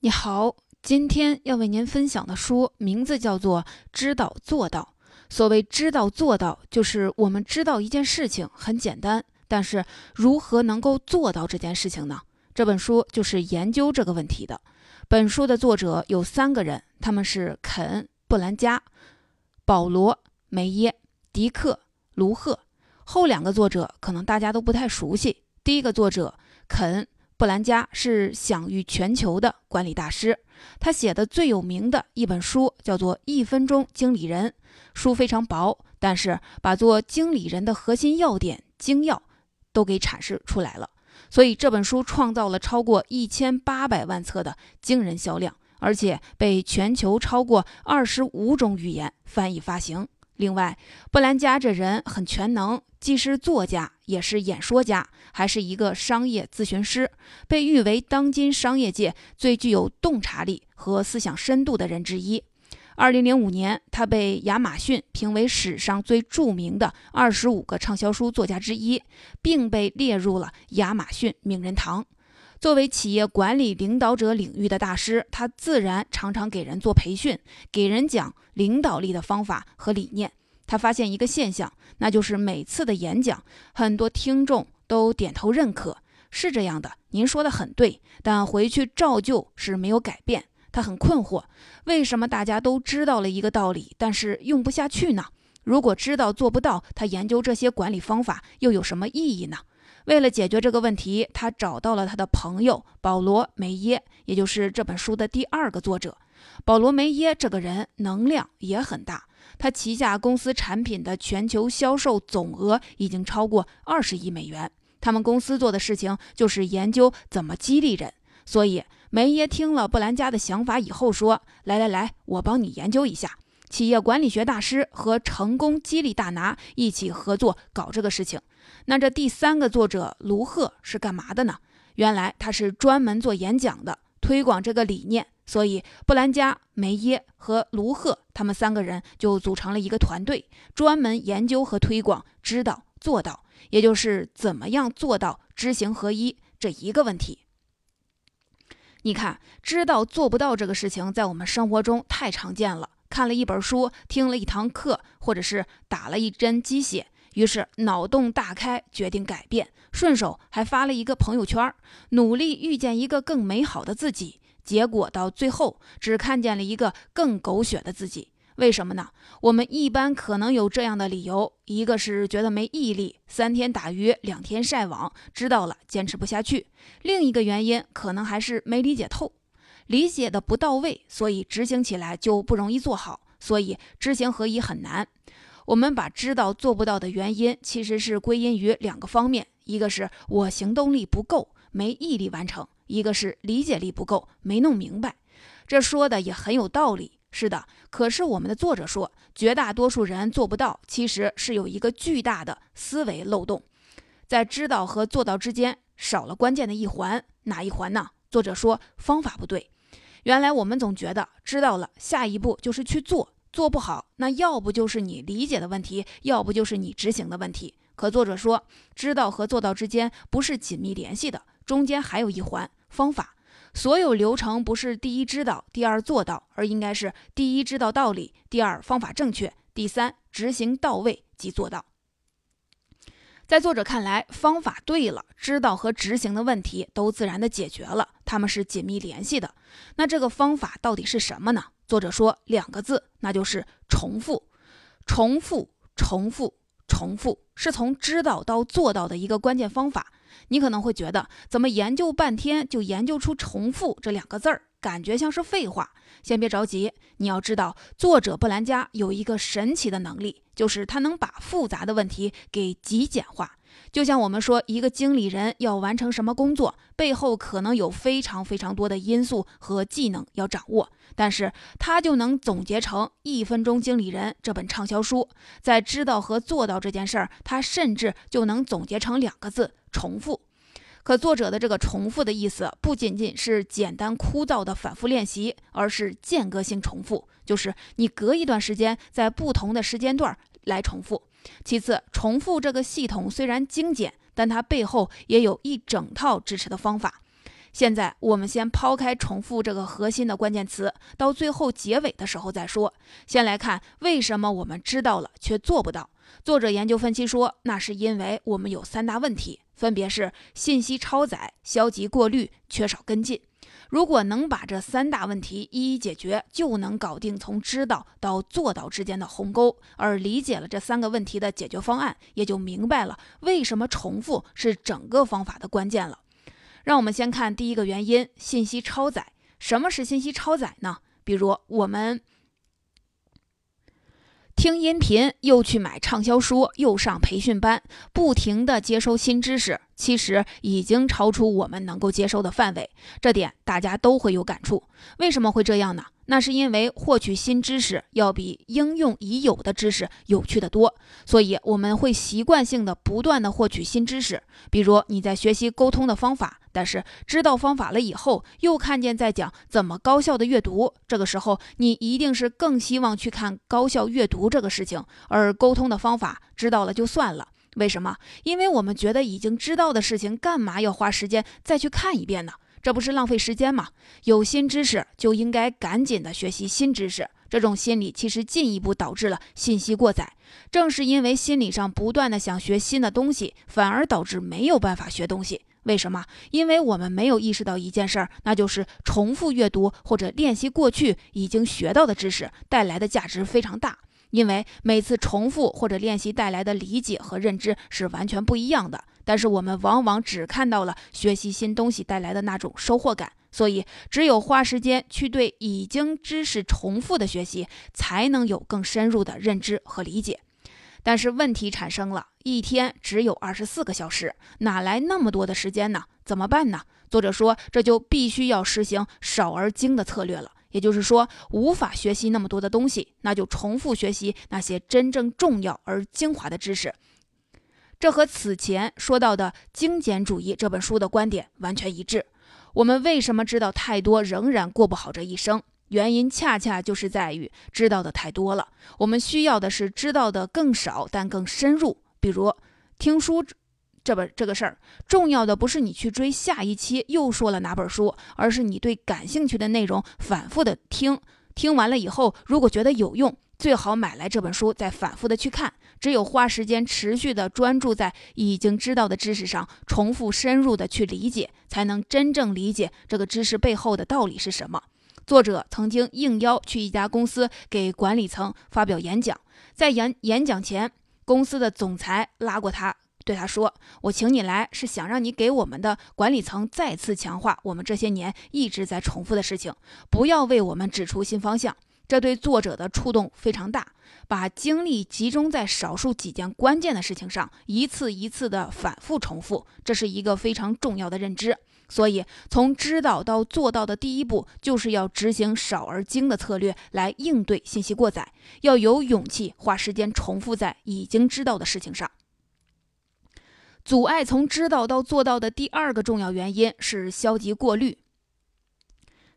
你好，今天要为您分享的书名字叫做《知道做到》。所谓知道做到，就是我们知道一件事情很简单，但是如何能够做到这件事情呢？这本书就是研究这个问题的。本书的作者有三个人，他们是肯·布兰加、保罗·梅耶、迪克·卢赫。后两个作者可能大家都不太熟悉。第一个作者肯。布兰加是享誉全球的管理大师，他写的最有名的一本书叫做《一分钟经理人》，书非常薄，但是把做经理人的核心要点、精要都给阐释出来了。所以这本书创造了超过一千八百万册的惊人销量，而且被全球超过二十五种语言翻译发行。另外，布兰加这人很全能，既是作家，也是演说家，还是一个商业咨询师，被誉为当今商业界最具有洞察力和思想深度的人之一。二零零五年，他被亚马逊评为史上最著名的二十五个畅销书作家之一，并被列入了亚马逊名人堂。作为企业管理领导者领域的大师，他自然常常给人做培训，给人讲领导力的方法和理念。他发现一个现象，那就是每次的演讲，很多听众都点头认可，是这样的，您说的很对。但回去照旧是没有改变。他很困惑，为什么大家都知道了一个道理，但是用不下去呢？如果知道做不到，他研究这些管理方法又有什么意义呢？为了解决这个问题，他找到了他的朋友保罗·梅耶，也就是这本书的第二个作者。保罗·梅耶这个人能量也很大，他旗下公司产品的全球销售总额已经超过二十亿美元。他们公司做的事情就是研究怎么激励人。所以梅耶听了布兰加的想法以后说：“来来来，我帮你研究一下。”企业管理学大师和成功激励大拿一起合作搞这个事情。那这第三个作者卢赫是干嘛的呢？原来他是专门做演讲的，推广这个理念。所以布兰加、梅耶和卢赫他们三个人就组成了一个团队，专门研究和推广“知道做到”，也就是怎么样做到知行合一这一个问题。你看，知道做不到这个事情，在我们生活中太常见了。看了一本书，听了一堂课，或者是打了一针鸡血。于是脑洞大开，决定改变，顺手还发了一个朋友圈，努力遇见一个更美好的自己。结果到最后，只看见了一个更狗血的自己。为什么呢？我们一般可能有这样的理由：一个是觉得没毅力，三天打鱼两天晒网，知道了坚持不下去；另一个原因可能还是没理解透，理解的不到位，所以执行起来就不容易做好，所以知行合一很难。我们把知道做不到的原因，其实是归因于两个方面：一个是我行动力不够，没毅力完成；一个是理解力不够，没弄明白。这说的也很有道理，是的。可是我们的作者说，绝大多数人做不到，其实是有一个巨大的思维漏洞，在知道和做到之间少了关键的一环，哪一环呢？作者说方法不对。原来我们总觉得知道了，下一步就是去做。做不好，那要不就是你理解的问题，要不就是你执行的问题。可作者说，知道和做到之间不是紧密联系的，中间还有一环方法。所有流程不是第一知道，第二做到，而应该是第一知道道理，第二方法正确，第三执行到位即做到。在作者看来，方法对了，知道和执行的问题都自然的解决了，他们是紧密联系的。那这个方法到底是什么呢？作者说两个字，那就是重复，重复，重复，重复，是从知道到做到的一个关键方法。你可能会觉得，怎么研究半天就研究出重复这两个字儿，感觉像是废话。先别着急，你要知道，作者布兰加有一个神奇的能力，就是他能把复杂的问题给极简化。就像我们说，一个经理人要完成什么工作，背后可能有非常非常多的因素和技能要掌握，但是他就能总结成《一分钟经理人》这本畅销书。在知道和做到这件事儿，他甚至就能总结成两个字：重复。可作者的这个重复的意思，不仅仅是简单枯燥的反复练习，而是间隔性重复，就是你隔一段时间，在不同的时间段来重复。其次，重复这个系统虽然精简，但它背后也有一整套支持的方法。现在我们先抛开重复这个核心的关键词，到最后结尾的时候再说。先来看为什么我们知道了却做不到。作者研究分析说，那是因为我们有三大问题，分别是信息超载、消极过滤、缺少跟进。如果能把这三大问题一一解决，就能搞定从知道到做到之间的鸿沟。而理解了这三个问题的解决方案，也就明白了为什么重复是整个方法的关键了。让我们先看第一个原因：信息超载。什么是信息超载呢？比如我们。听音频，又去买畅销书，又上培训班，不停地接收新知识，其实已经超出我们能够接收的范围。这点大家都会有感触。为什么会这样呢？那是因为获取新知识要比应用已有的知识有趣的多，所以我们会习惯性的不断的获取新知识。比如你在学习沟通的方法，但是知道方法了以后，又看见在讲怎么高效的阅读，这个时候你一定是更希望去看高效阅读这个事情，而沟通的方法知道了就算了。为什么？因为我们觉得已经知道的事情，干嘛要花时间再去看一遍呢？这不是浪费时间吗？有新知识就应该赶紧的学习新知识，这种心理其实进一步导致了信息过载。正是因为心理上不断的想学新的东西，反而导致没有办法学东西。为什么？因为我们没有意识到一件事儿，那就是重复阅读或者练习过去已经学到的知识带来的价值非常大。因为每次重复或者练习带来的理解和认知是完全不一样的。但是我们往往只看到了学习新东西带来的那种收获感，所以只有花时间去对已经知识重复的学习，才能有更深入的认知和理解。但是问题产生了，一天只有二十四个小时，哪来那么多的时间呢？怎么办呢？作者说，这就必须要实行少而精的策略了。也就是说，无法学习那么多的东西，那就重复学习那些真正重要而精华的知识。这和此前说到的《精简主义》这本书的观点完全一致。我们为什么知道太多，仍然过不好这一生？原因恰恰就是在于知道的太多了。我们需要的是知道的更少，但更深入。比如听书这本这个事儿，重要的不是你去追下一期又说了哪本书，而是你对感兴趣的内容反复的听。听完了以后，如果觉得有用，最好买来这本书，再反复的去看。只有花时间持续的专注在已经知道的知识上，重复深入的去理解，才能真正理解这个知识背后的道理是什么。作者曾经应邀去一家公司给管理层发表演讲，在演演讲前，公司的总裁拉过他，对他说：“我请你来，是想让你给我们的管理层再次强化我们这些年一直在重复的事情，不要为我们指出新方向。”这对作者的触动非常大，把精力集中在少数几件关键的事情上，一次一次的反复重复，这是一个非常重要的认知。所以，从知道到做到的第一步，就是要执行少而精的策略来应对信息过载，要有勇气花时间重复在已经知道的事情上。阻碍从知道到做到的第二个重要原因是消极过滤。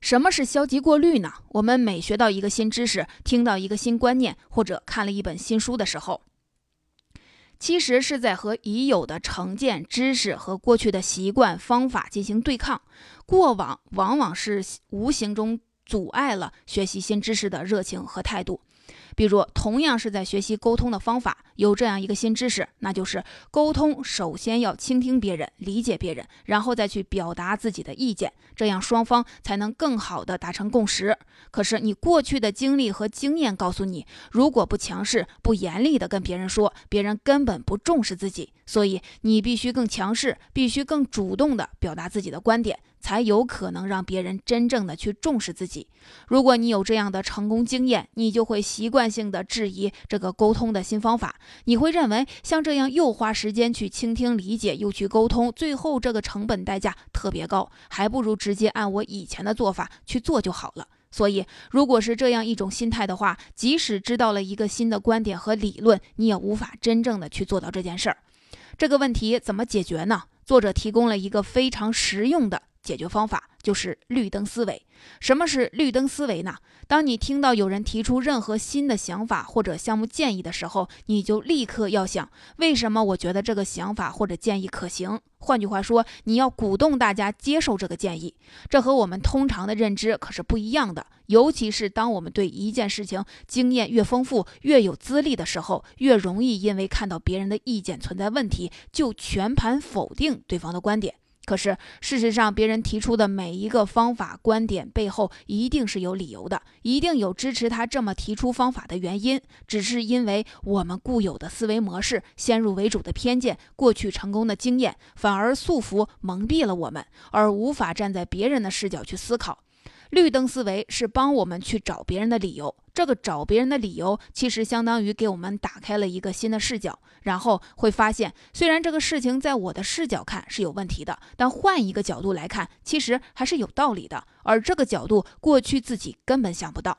什么是消极过滤呢？我们每学到一个新知识，听到一个新观念，或者看了一本新书的时候，其实是在和已有的成见、知识和过去的习惯、方法进行对抗。过往往往是无形中阻碍了学习新知识的热情和态度。比如，同样是在学习沟通的方法，有这样一个新知识，那就是沟通首先要倾听别人，理解别人，然后再去表达自己的意见，这样双方才能更好的达成共识。可是，你过去的经历和经验告诉你，如果不强势、不严厉的跟别人说，别人根本不重视自己。所以，你必须更强势，必须更主动的表达自己的观点。才有可能让别人真正的去重视自己。如果你有这样的成功经验，你就会习惯惯性的质疑这个沟通的新方法。你会认为像这样又花时间去倾听、理解，又去沟通，最后这个成本代价特别高，还不如直接按我以前的做法去做就好了。所以，如果是这样一种心态的话，即使知道了一个新的观点和理论，你也无法真正的去做到这件事儿。这个问题怎么解决呢？作者提供了一个非常实用的。解决方法就是绿灯思维。什么是绿灯思维呢？当你听到有人提出任何新的想法或者项目建议的时候，你就立刻要想，为什么我觉得这个想法或者建议可行？换句话说，你要鼓动大家接受这个建议。这和我们通常的认知可是不一样的。尤其是当我们对一件事情经验越丰富、越有资历的时候，越容易因为看到别人的意见存在问题，就全盘否定对方的观点。可是，事实上，别人提出的每一个方法、观点背后一定是有理由的，一定有支持他这么提出方法的原因。只是因为我们固有的思维模式、先入为主的偏见、过去成功的经验，反而束缚、蒙蔽了我们，而无法站在别人的视角去思考。绿灯思维是帮我们去找别人的理由，这个找别人的理由，其实相当于给我们打开了一个新的视角，然后会发现，虽然这个事情在我的视角看是有问题的，但换一个角度来看，其实还是有道理的，而这个角度过去自己根本想不到。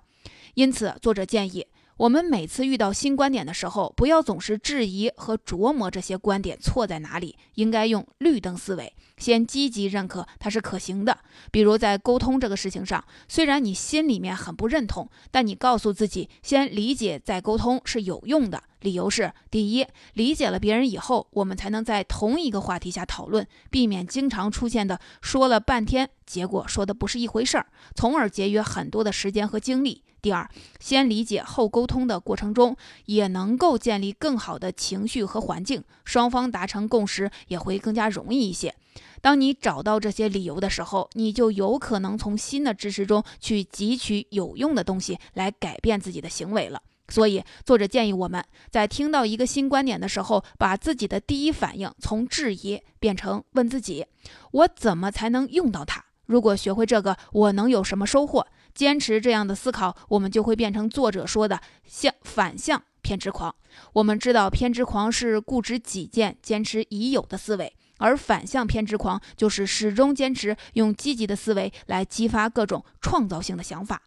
因此，作者建议。我们每次遇到新观点的时候，不要总是质疑和琢磨这些观点错在哪里，应该用绿灯思维，先积极认可它是可行的。比如在沟通这个事情上，虽然你心里面很不认同，但你告诉自己，先理解再沟通是有用的。理由是：第一，理解了别人以后，我们才能在同一个话题下讨论，避免经常出现的说了半天，结果说的不是一回事儿，从而节约很多的时间和精力。第二，先理解后沟通的过程中，也能够建立更好的情绪和环境，双方达成共识也会更加容易一些。当你找到这些理由的时候，你就有可能从新的知识中去汲取有用的东西来改变自己的行为了。所以，作者建议我们在听到一个新观点的时候，把自己的第一反应从质疑变成问自己：我怎么才能用到它？如果学会这个，我能有什么收获？坚持这样的思考，我们就会变成作者说的向反向偏执狂。我们知道，偏执狂是固执己见、坚持已有的思维，而反向偏执狂就是始终坚持用积极的思维来激发各种创造性的想法。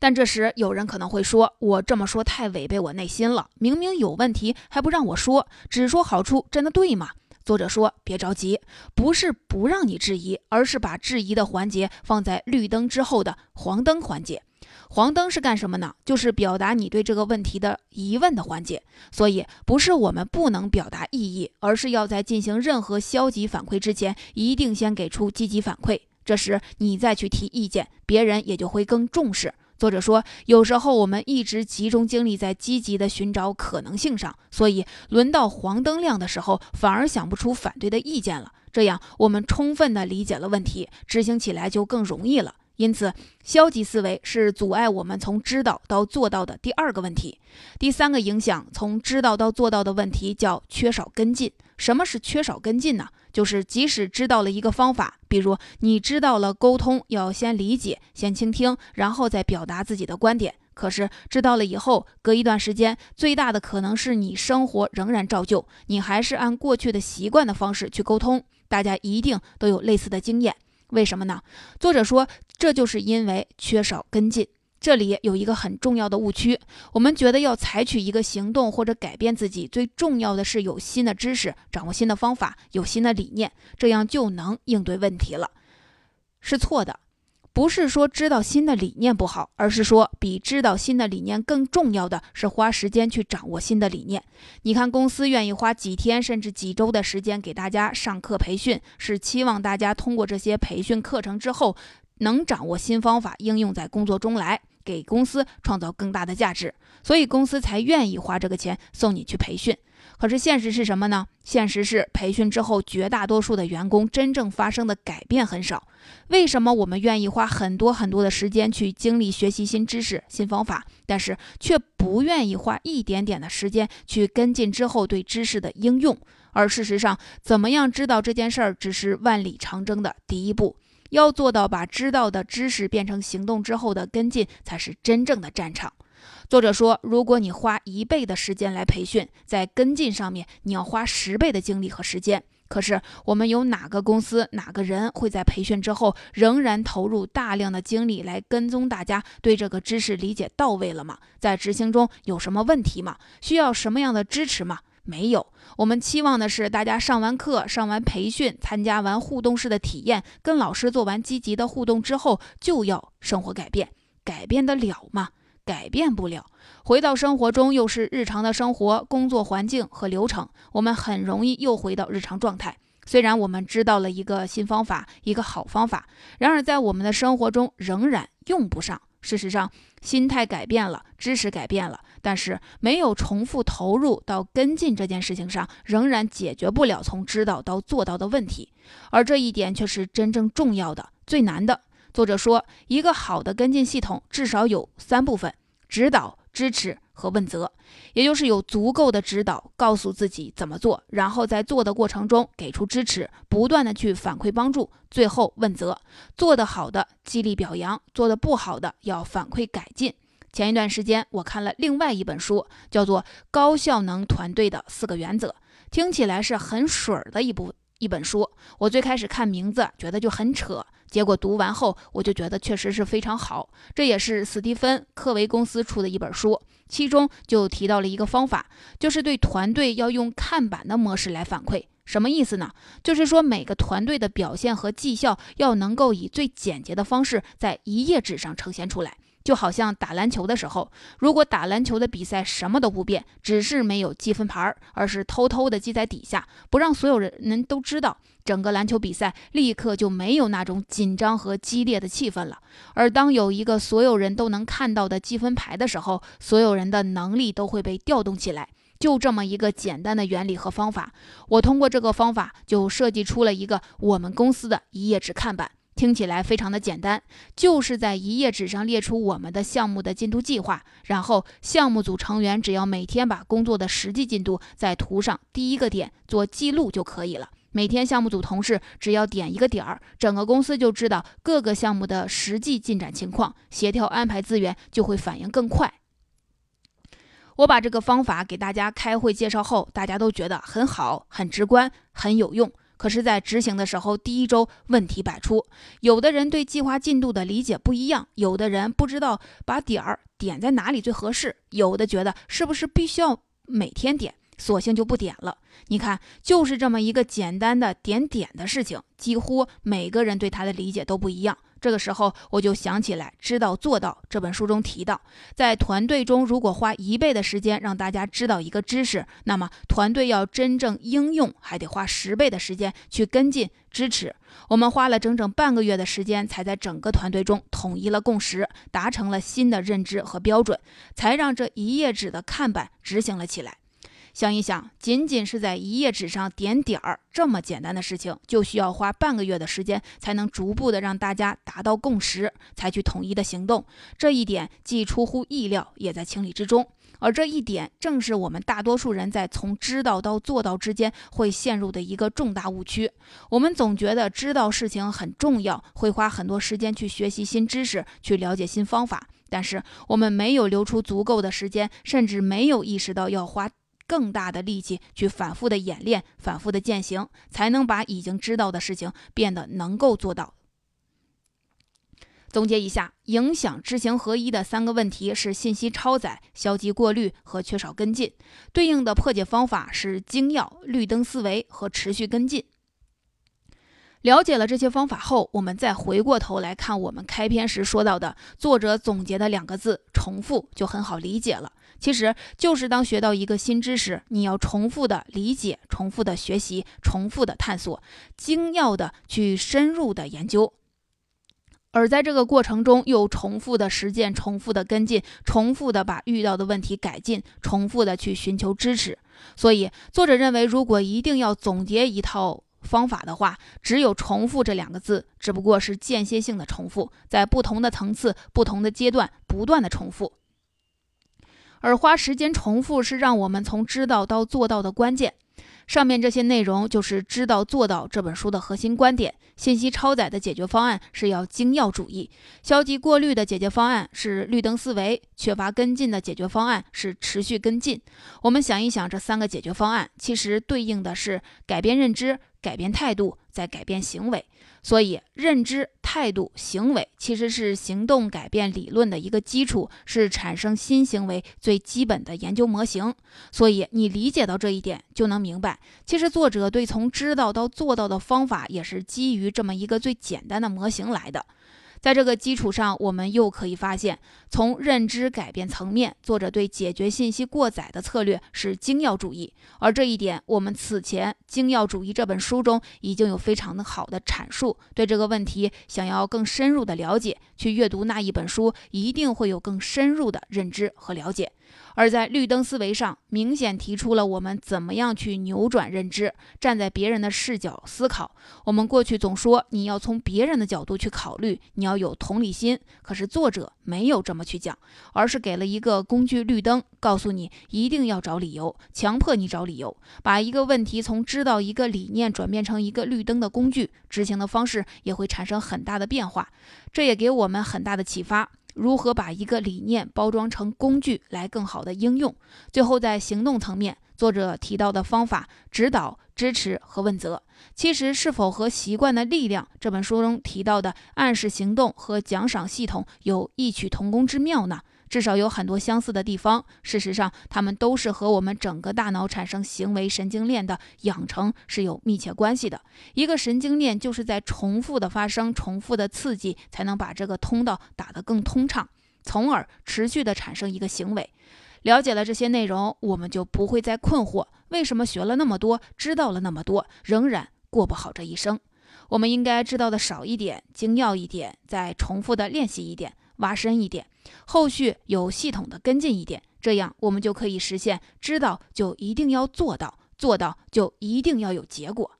但这时，有人可能会说：“我这么说太违背我内心了，明明有问题还不让我说，只说好处，真的对吗？”作者说：“别着急，不是不让你质疑，而是把质疑的环节放在绿灯之后的黄灯环节。黄灯是干什么呢？就是表达你对这个问题的疑问的环节。所以，不是我们不能表达异议，而是要在进行任何消极反馈之前，一定先给出积极反馈。这时你再去提意见，别人也就会更重视。”作者说，有时候我们一直集中精力在积极的寻找可能性上，所以轮到黄灯亮的时候，反而想不出反对的意见了。这样，我们充分的理解了问题，执行起来就更容易了。因此，消极思维是阻碍我们从知道到做到的第二个问题。第三个影响从知道到做到的问题叫缺少跟进。什么是缺少跟进呢？就是即使知道了一个方法，比如你知道了沟通要先理解、先倾听，然后再表达自己的观点。可是知道了以后，隔一段时间，最大的可能是你生活仍然照旧，你还是按过去的习惯的方式去沟通。大家一定都有类似的经验，为什么呢？作者说，这就是因为缺少跟进。这里有一个很重要的误区，我们觉得要采取一个行动或者改变自己，最重要的是有新的知识，掌握新的方法，有新的理念，这样就能应对问题了，是错的。不是说知道新的理念不好，而是说比知道新的理念更重要的是花时间去掌握新的理念。你看，公司愿意花几天甚至几周的时间给大家上课培训，是期望大家通过这些培训课程之后。能掌握新方法，应用在工作中来，给公司创造更大的价值，所以公司才愿意花这个钱送你去培训。可是现实是什么呢？现实是培训之后，绝大多数的员工真正发生的改变很少。为什么我们愿意花很多很多的时间去经历学习新知识、新方法，但是却不愿意花一点点的时间去跟进之后对知识的应用？而事实上，怎么样知道这件事儿，只是万里长征的第一步。要做到把知道的知识变成行动之后的跟进，才是真正的战场。作者说，如果你花一倍的时间来培训，在跟进上面你要花十倍的精力和时间。可是，我们有哪个公司、哪个人会在培训之后仍然投入大量的精力来跟踪大家对这个知识理解到位了吗？在执行中有什么问题吗？需要什么样的支持吗？没有。我们期望的是大家上完课、上完培训、参加完互动式的体验，跟老师做完积极的互动之后，就要生活改变。改变得了吗？改变不了。回到生活中，又是日常的生活、工作环境和流程，我们很容易又回到日常状态。虽然我们知道了一个新方法，一个好方法，然而在我们的生活中仍然用不上。事实上，心态改变了，知识改变了，但是没有重复投入到跟进这件事情上，仍然解决不了从知道到做到的问题。而这一点却是真正重要的、最难的。作者说，一个好的跟进系统至少有三部分：指导、支持和问责。也就是有足够的指导，告诉自己怎么做，然后在做的过程中给出支持，不断的去反馈帮助，最后问责。做得好的激励表扬，做得不好的要反馈改进。前一段时间我看了另外一本书，叫做《高效能团队的四个原则》，听起来是很水儿的一部一本书。我最开始看名字觉得就很扯。结果读完后，我就觉得确实是非常好。这也是史蒂芬·科维公司出的一本书，其中就提到了一个方法，就是对团队要用看板的模式来反馈。什么意思呢？就是说每个团队的表现和绩效要能够以最简洁的方式在一页纸上呈现出来。就好像打篮球的时候，如果打篮球的比赛什么都不变，只是没有积分牌，而是偷偷的记在底下，不让所有人都知道，整个篮球比赛立刻就没有那种紧张和激烈的气氛了。而当有一个所有人都能看到的积分牌的时候，所有人的能力都会被调动起来。就这么一个简单的原理和方法，我通过这个方法就设计出了一个我们公司的一页纸看板。听起来非常的简单，就是在一页纸上列出我们的项目的进度计划，然后项目组成员只要每天把工作的实际进度在图上第一个点做记录就可以了。每天项目组同事只要点一个点儿，整个公司就知道各个项目的实际进展情况，协调安排资源就会反应更快。我把这个方法给大家开会介绍后，大家都觉得很好、很直观、很有用。可是，在执行的时候，第一周问题百出。有的人对计划进度的理解不一样，有的人不知道把点儿点在哪里最合适，有的觉得是不是必须要每天点。索性就不点了。你看，就是这么一个简单的点点的事情，几乎每个人对它的理解都不一样。这个时候，我就想起来，《知道做到》这本书中提到，在团队中，如果花一倍的时间让大家知道一个知识，那么团队要真正应用，还得花十倍的时间去跟进支持。我们花了整整半个月的时间，才在整个团队中统一了共识，达成了新的认知和标准，才让这一页纸的看板执行了起来。想一想，仅仅是在一页纸上点点儿这么简单的事情，就需要花半个月的时间，才能逐步的让大家达到共识，采取统一的行动。这一点既出乎意料，也在情理之中。而这一点，正是我们大多数人在从知道到做到之间会陷入的一个重大误区。我们总觉得知道事情很重要，会花很多时间去学习新知识，去了解新方法，但是我们没有留出足够的时间，甚至没有意识到要花。更大的力气去反复的演练、反复的践行，才能把已经知道的事情变得能够做到。总结一下，影响知行合一的三个问题是信息超载、消极过滤和缺少跟进，对应的破解方法是精要、绿灯思维和持续跟进。了解了这些方法后，我们再回过头来看我们开篇时说到的作者总结的两个字“重复”，就很好理解了。其实就是当学到一个新知识，你要重复的理解、重复的学习、重复的探索、精要的去深入的研究，而在这个过程中又重复的实践、重复的跟进、重复的把遇到的问题改进、重复的去寻求支持。所以，作者认为，如果一定要总结一套方法的话，只有“重复”这两个字，只不过是间歇性的重复，在不同的层次、不同的阶段不断的重复。而花时间重复是让我们从知道到做到的关键。上面这些内容就是《知道做到》这本书的核心观点。信息超载的解决方案是要精要主义，消极过滤的解决方案是绿灯思维，缺乏跟进的解决方案是持续跟进。我们想一想，这三个解决方案其实对应的是改变认知、改变态度，再改变行为。所以，认知、态度、行为其实是行动改变理论的一个基础，是产生新行为最基本的研究模型。所以，你理解到这一点，就能明白，其实作者对从知道到做到的方法，也是基于这么一个最简单的模型来的。在这个基础上，我们又可以发现，从认知改变层面，作者对解决信息过载的策略是精要主义，而这一点，我们此前《精要主义》这本书中已经有非常的好的阐述。对这个问题，想要更深入的了解，去阅读那一本书，一定会有更深入的认知和了解。而在绿灯思维上，明显提出了我们怎么样去扭转认知，站在别人的视角思考。我们过去总说你要从别人的角度去考虑，你要有同理心。可是作者没有这么去讲，而是给了一个工具绿灯，告诉你一定要找理由，强迫你找理由，把一个问题从知道一个理念转变成一个绿灯的工具，执行的方式也会产生很大的变化。这也给我们很大的启发。如何把一个理念包装成工具来更好的应用？最后，在行动层面，作者提到的方法、指导、支持和问责，其实是否和《习惯的力量》这本书中提到的暗示行动和奖赏系统有异曲同工之妙呢？至少有很多相似的地方。事实上，它们都是和我们整个大脑产生行为神经链的养成是有密切关系的。一个神经链就是在重复的发生、重复的刺激，才能把这个通道打得更通畅，从而持续的产生一个行为。了解了这些内容，我们就不会再困惑：为什么学了那么多，知道了那么多，仍然过不好这一生？我们应该知道的少一点，精要一点，再重复的练习一点。挖深一点，后续有系统的跟进一点，这样我们就可以实现知道就一定要做到，做到就一定要有结果。